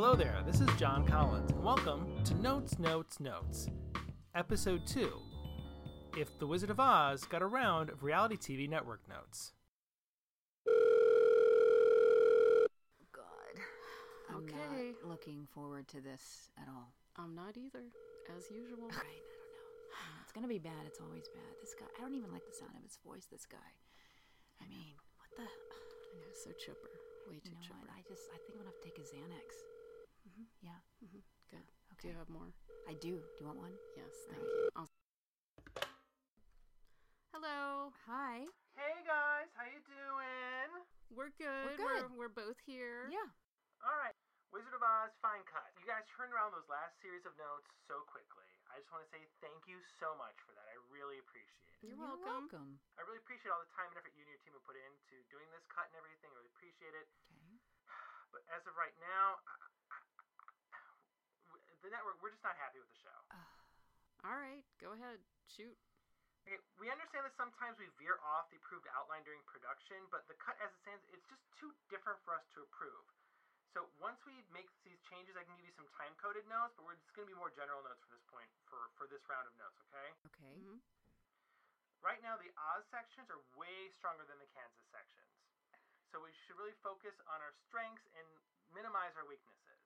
Hello there, this is John Collins, and welcome to Notes, Notes, Notes, Episode 2 If the Wizard of Oz Got a Round of Reality TV Network Notes. God. I'm Okay. not looking forward to this at all. I'm not either, as usual. Right, I don't know. It's gonna be bad. It's always bad. This guy, I don't even like the sound of his voice. This guy. I mean, what the? I know, so chipper. Way too You too know chipper. what? I just, I think I'm gonna have to take a Xanax. Mm-hmm. Yeah, mm-hmm. Good. Okay. Do you have more? I do. Do you want one? Yes, thank you. I'll... Hello. Hi. Hey guys, how you doing? We're good. good. We're, we're both here. Yeah. Alright, Wizard of Oz, fine cut. You guys turned around those last series of notes so quickly. I just want to say thank you so much for that. I really appreciate it. You're, You're welcome. welcome. I really appreciate all the time and effort you and your team have put into doing this cut and everything. I really appreciate it. Okay. But as of right now, I, I, I- the network, we're just not happy with the show. All right, go ahead. Shoot. Okay, we understand that sometimes we veer off the approved outline during production, but the cut as it stands, it's just too different for us to approve. So once we make these changes, I can give you some time-coded notes, but we're just going to be more general notes for this point, for, for this round of notes, okay? Okay. Mhm. Right now, the Oz sections are way stronger than the Kansas sections. So we should really focus on our strengths and minimize our weaknesses.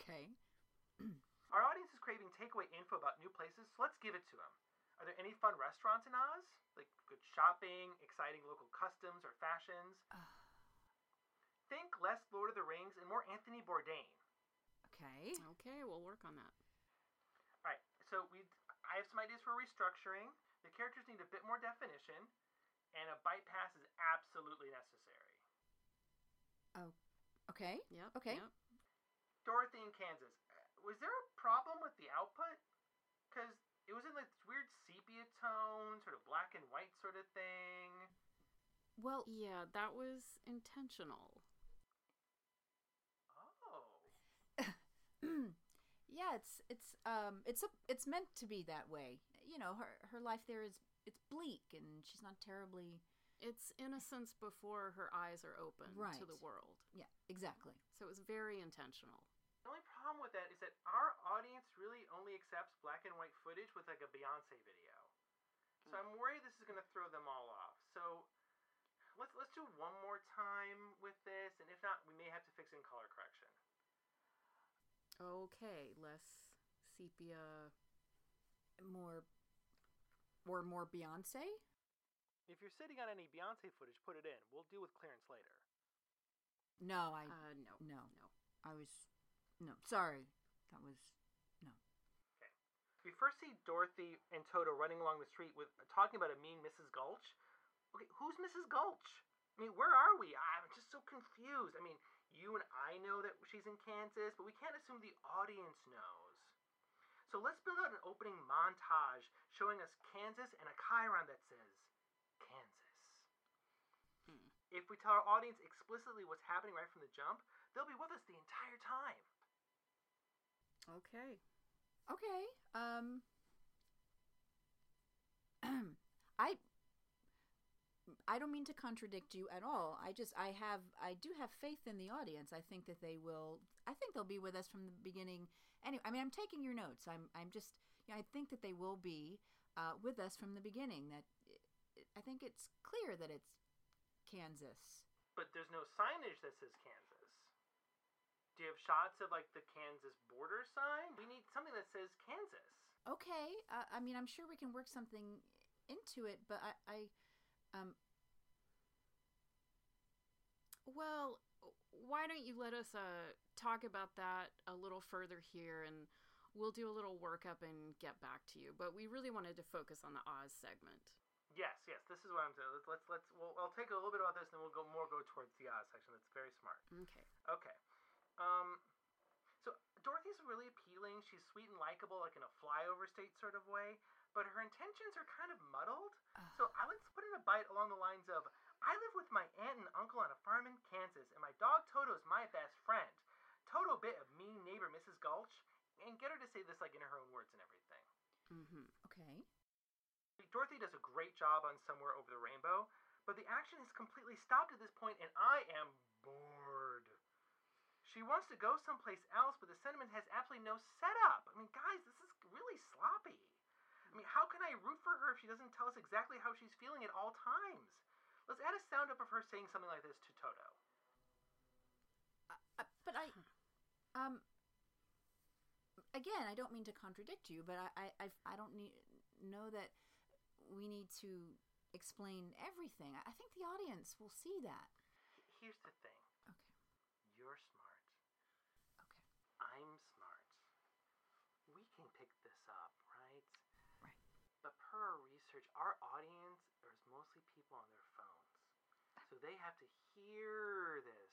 Okay. Our audience is craving takeaway info about new places, so let's give it to them. Are there any fun restaurants in Oz? Like good shopping, exciting local customs or fashions? Think less Lord of the Rings and more Anthony Bourdain. Okay. Okay, we'll work on that. All right, so we I have some ideas for restructuring. The characters need a bit more definition, and a bite pass is absolutely necessary. Oh. Okay. Yep. Okay. Yep. Dorothy in Kansas. Was there a problem with the output? Because it was in like this weird sepia tone, sort of black and white sort of thing. Well, Yeah, that was intentional. Oh. yeah, it's it's um it's a it's meant to be that way. You know, her her life there is it's bleak and she's not terribly It's innocence before her eyes are open Right. to the world. Yeah, exactly. So it was very intentional. The problem with that is that our audience really only accepts black and white footage with like a Beyonce video. So I'm worried this is going to throw them all off. So let's let's do one more time with this, and if not, we may have to fix in color correction. Okay, less sepia. More or more Beyonce? If you're sitting on any Beyonce footage, put it in. We'll deal with clearance later. No, I Uh, no. no. No. I was no, sorry. That was no. Okay. We first see Dorothy and Toto running along the street with talking about a mean Mrs. Gulch. Okay, who's Mrs. Gulch? I mean, where are we? I'm just so confused. I mean, you and I know that she's in Kansas, but we can't assume the audience knows. So let's build out an opening montage showing us Kansas and a chyron that says Kansas. Hmm. If we tell our audience explicitly what's happening right from the jump, they'll be with us the entire time. Okay. Okay. Um I I don't mean to contradict you at all. I just I have I do have faith in the audience. I think that they will I think they'll be with us from the beginning. Anyway, I mean I'm taking your notes. I'm I'm just you know, I think that they will be uh, with us from the beginning. That I think it's clear that it's Kansas. But there's no signage that says Kansas. Do you have shots of like the Kansas border sign? We need something that says Kansas. Okay. Uh, I mean I'm sure we can work something into it, but I, I um Well, why don't you let us uh, talk about that a little further here and we'll do a little workup and get back to you. But we really wanted to focus on the Oz segment. Yes, yes, this is what I'm saying. Let's let's, let's we'll, I'll take a little bit about this, and then we'll go more go towards the Oz section. That's very smart. Okay. Okay. Um, so Dorothy's really appealing. She's sweet and likable, like in a flyover state sort of way. But her intentions are kind of muddled. So I like to put in a bite along the lines of, "I live with my aunt and uncle on a farm in Kansas, and my dog Toto is my best friend. Toto bit a mean neighbor, Mrs. Gulch, and get her to say this like in her own words and everything." Mm-hmm. okay. Dorothy does a great job on Somewhere Over the Rainbow, but the action has completely stopped at this point, and I am bored. She wants to go someplace else, but the sentiment has absolutely no setup. I mean, guys, this is really sloppy. I mean, how can I root for her if she doesn't tell us exactly how she's feeling at all times? Let's add a sound up of her saying something like this to Toto. Uh, but I, um, again, I don't mean to contradict you, but I, I, I don't need know that we need to explain everything. I think the audience will see that. Here's the thing. Okay. You're smart. I'm smart. We can pick this up, right? Right. But per our research, our audience is mostly people on their phones. So they have to hear this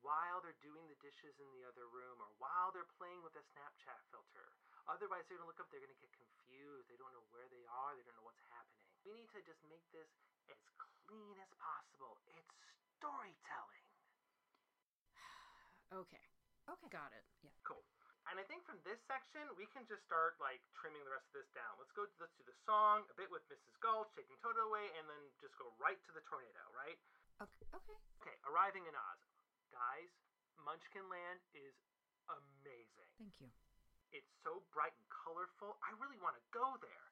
while they're doing the dishes in the other room or while they're playing with a Snapchat filter. Otherwise, they're going to look up, they're going to get confused. They don't know where they are, they don't know what's happening. We need to just make this as clean as possible. It's storytelling. Okay, Okay. got it. Yeah. Cool. And I think from this section we can just start like trimming the rest of this down. Let's go. Let's do the song a bit with Mrs. Gulch taking Toto away, and then just go right to the tornado. Right? Okay. Okay. Okay. Arriving in Oz, guys. Munchkin Land is amazing. Thank you. It's so bright and colorful. I really want to go there.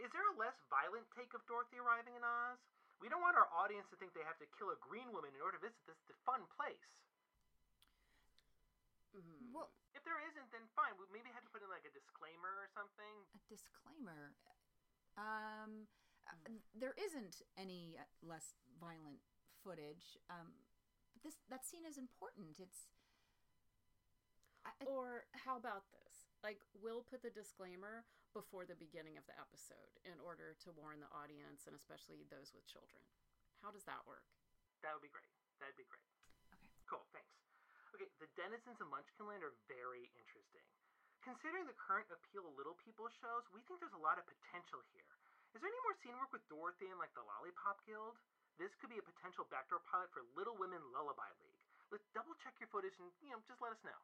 Is there a less violent take of Dorothy arriving in Oz? We don't want our audience to think they have to kill a green woman in order to visit this fun place. Mhm. Well, If there isn't, then fine. We maybe have to put in like a disclaimer or something. a disclaimer. Um, uh, Mm. there isn't any uh, less violent footage. Um, but this that scene is important. It's. I, I- Or how about this? Like, we'll put the disclaimer before the beginning of the episode in order to warn the audience and especially those with children. How does that work? That would be great. That'd be great. Okay. Cool, thanks. Okay, the denizens of Munchkinland are very interesting. Considering the current appeal of Little People shows, we think there's a lot of potential here. Is there any more scene work with Dorothy and like the Lollipop Guild? This could be a potential backdoor pilot for Little Women Lullaby League. Let's double check your footage and you know just let us know.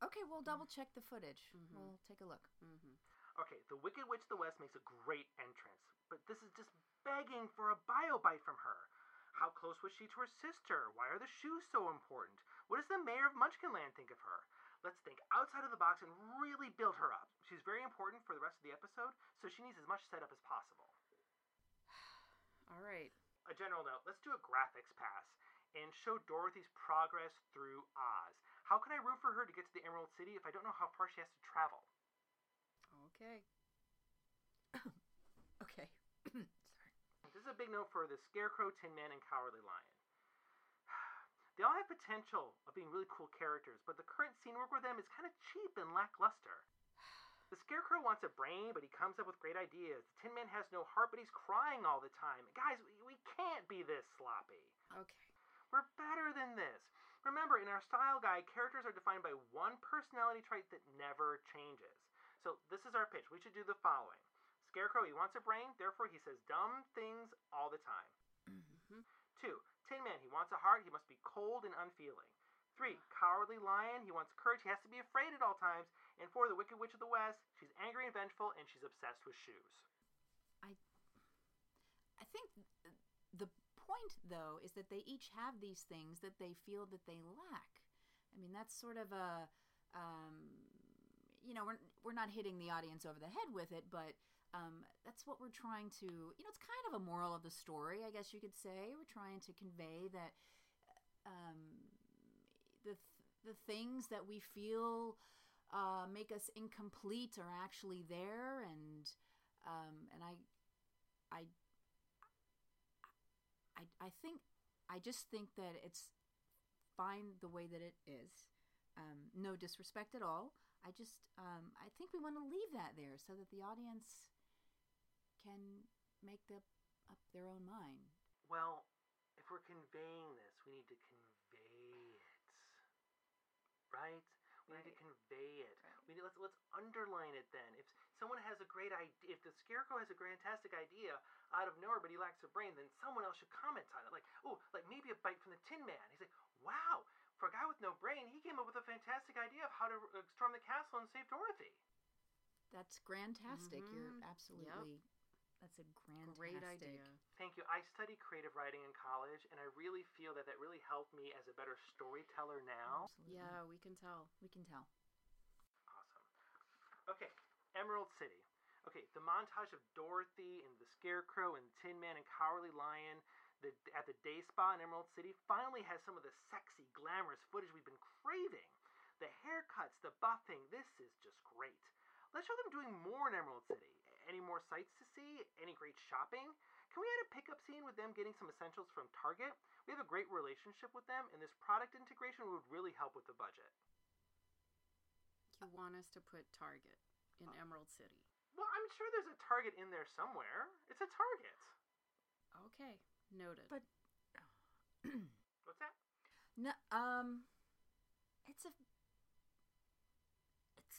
okay, we'll double check the footage. Mhm. We'll take a look. Mm-hmm. Okay, the Wicked Witch of the West makes a great entrance, but this is just begging for a bio bite from her. How close was she to her sister? Why are the shoes so important? What does the mayor of Munchkinland think of her? Let's think outside of the box and really build her up. She's very important for the rest of the episode, so she needs as much setup as possible. All right. A general note let's do a graphics pass and show Dorothy's progress through Oz. How can I root for her to get to the Emerald City if I don't know how far she has to travel? Okay. Okay. Sorry. This is a big note for the Scarecrow, Tin Man, and Cowardly Lion. They all have potential of being really cool characters, but the current scene work with them is kind of cheap and lackluster. The Scarecrow wants a brain, but he comes up with great ideas. The Tin Man has no heart, but he's crying all the time. Guys, we, we can't be this sloppy. Okay. We're better than this. Remember, in our style guide, characters are defined by one personality trait that never changes. So this is our pitch. We should do the following. Scarecrow, he wants a brain, therefore he says dumb things all the time. Mm-hmm. Two, Tin Man, he wants a heart, he must be cold and unfeeling. Three, Cowardly Lion, he wants courage, he has to be afraid at all times. And four, the Wicked Witch of the West, she's angry and vengeful, and she's obsessed with shoes. I I think the point, though, is that they each have these things that they feel that they lack. I mean, that's sort of a, um, you know, we're we're not hitting the audience over the head with it, but um, that's what we're trying to. You know, it's kind of a moral of the story, I guess you could say. We're trying to convey that um, the th- the things that we feel uh, make us incomplete are actually there, and um, and I I I, I think I just think that it's fine the way that it is. Um, no disrespect at all. I just um, I think we want to leave that there so that the audience can make the, up their own mind. Well, if we're conveying this, we need to convey it. Right? We need to convey it. Right. We need, let's let's underline it then. If someone has a great idea, if the scarecrow has a fantastic idea out of nowhere, but he lacks a brain, then someone else should comment on it. Like, oh, like maybe a bite from the Tin Man. He's like, wow, for a guy with no brain, he came up with a fantastic idea of how to uh, storm the castle and save Dorothy. That's grantastic. You're absolutely Yep. Absolutely That's a grand Great idea. Thank you. I studied creative writing in college, and I really feel that that really helped me as a better storyteller now. Absolutely. Yeah, we can tell. we can tell. Awesome. Okay, Emerald City. Okay, the montage of Dorothy and the Scarecrow and Tin Man and Cowardly Lion the, at the day spa in Emerald City finally has some of the sexy, glamorous footage we've been craving. The haircuts, the buffing, this is just great. Let's show them doing more in Emerald City. Any more sights to see? Any great shopping? Can we add a pickup scene with them getting some essentials from Target? We have a great relationship with them, and this product integration would really help with the budget. You want us to put Target in Emerald City. Well, I'm sure there's a Target in there somewhere. It's a Target. Okay, noted. But What's that? no, um, it's a, it's,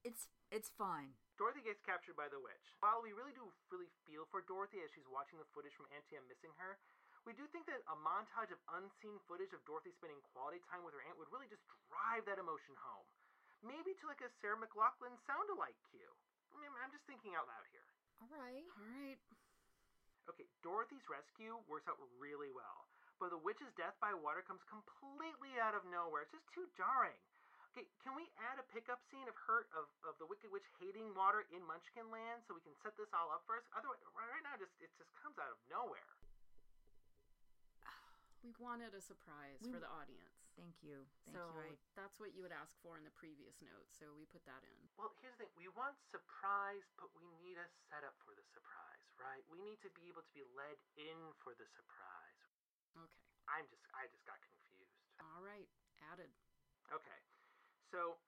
it's, it's fine. Dorothy gets captured by the witch. While we really do really feel for Dorothy as she's watching the footage from Auntie Em missing her, we do think that a montage of unseen footage of Dorothy spending quality time with her aunt would really just drive that emotion home. Maybe to like a Sarah McLachlan sound-alike cue. I mean, I'm just thinking out loud here. All right. All right. Okay, Dorothy's rescue works out really well, but the witch's death by water comes completely out of nowhere. It's just too jarring. Okay, can we add a pickup scene of her of, of the Wicked Witch hating water in Munchkin Land so we can set this all up first? Otherwise, right now, just it just comes out of nowhere. We wanted a surprise We- for the audience. Thank you. Thank so you. I, that's what you would ask for in the previous note, so we put that in. Well, here's the thing: we want surprise, but we need a setup for the surprise, right? We need to be able to be led in for the surprise. Okay. I'm just, I just got confused. All right. Added. Okay. So,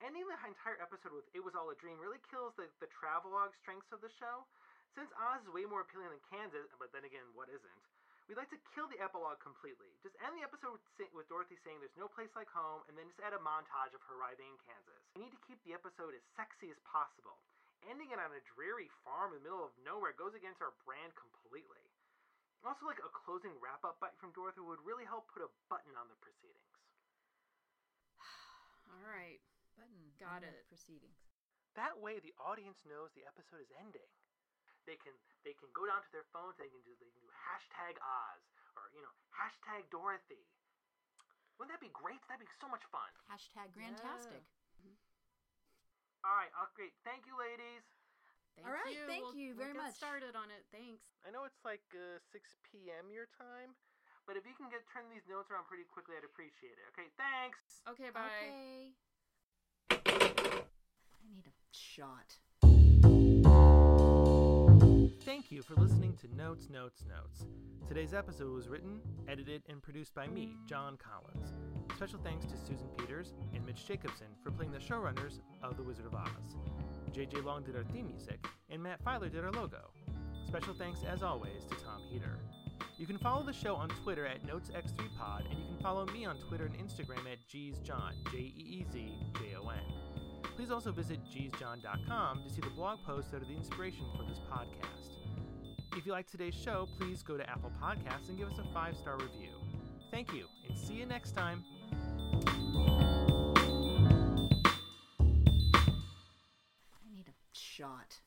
ending the entire episode with It Was All a Dream really kills the, the travelogue strengths of the show. Since Oz is way more appealing than Kansas, but then again, what isn't? We'd like to kill the epilogue completely. Just end the episode with, with Dorothy saying there's no place like home, and then just add a montage of her arriving in Kansas. We need to keep the episode as sexy as possible. Ending it on a dreary farm in the middle of nowhere goes against our brand completely. Also, like a closing wrap up bite from Dorothy would really help put a button on the proceedings. All right. button. Got it. Proceedings. That way, the audience knows the episode is ending. They can they can go down to their phones. They can do they can do hashtag Oz or you know hashtag Dorothy. Wouldn't that be great? That'd be so much fun. Hashtag Grantastic. All right, oh, great. Thank you, ladies. Thank All right, you. thank We'll- you very we'll much. Get started on it. Thanks. I know it's like uh, 6 p.m. your time, but if you can get turn these notes around pretty quickly, I'd appreciate it. Okay, thanks. Okay, bye. Okay. I need a shot. Thank you for listening to Notes, Notes, Notes. Today's episode was written, edited, and produced by me, John Collins. Special thanks to Susan Peters and Mitch Jacobson for playing the showrunners of The Wizard of Oz. JJ Long did our theme music, and Matt Filer did our logo. Special thanks, as always, to Tom Heater. You can follow the show on Twitter at NotesX3Pod, and you can follow me on Twitter and Instagram at JeezJon, J E E Z J O N. Please also visit jeezjon.com to see the blog posts that are the inspiration for this podcast. If you like today's show, please go to Apple Podcasts and give us a five star review. Thank you, and see you next time. I need a shot.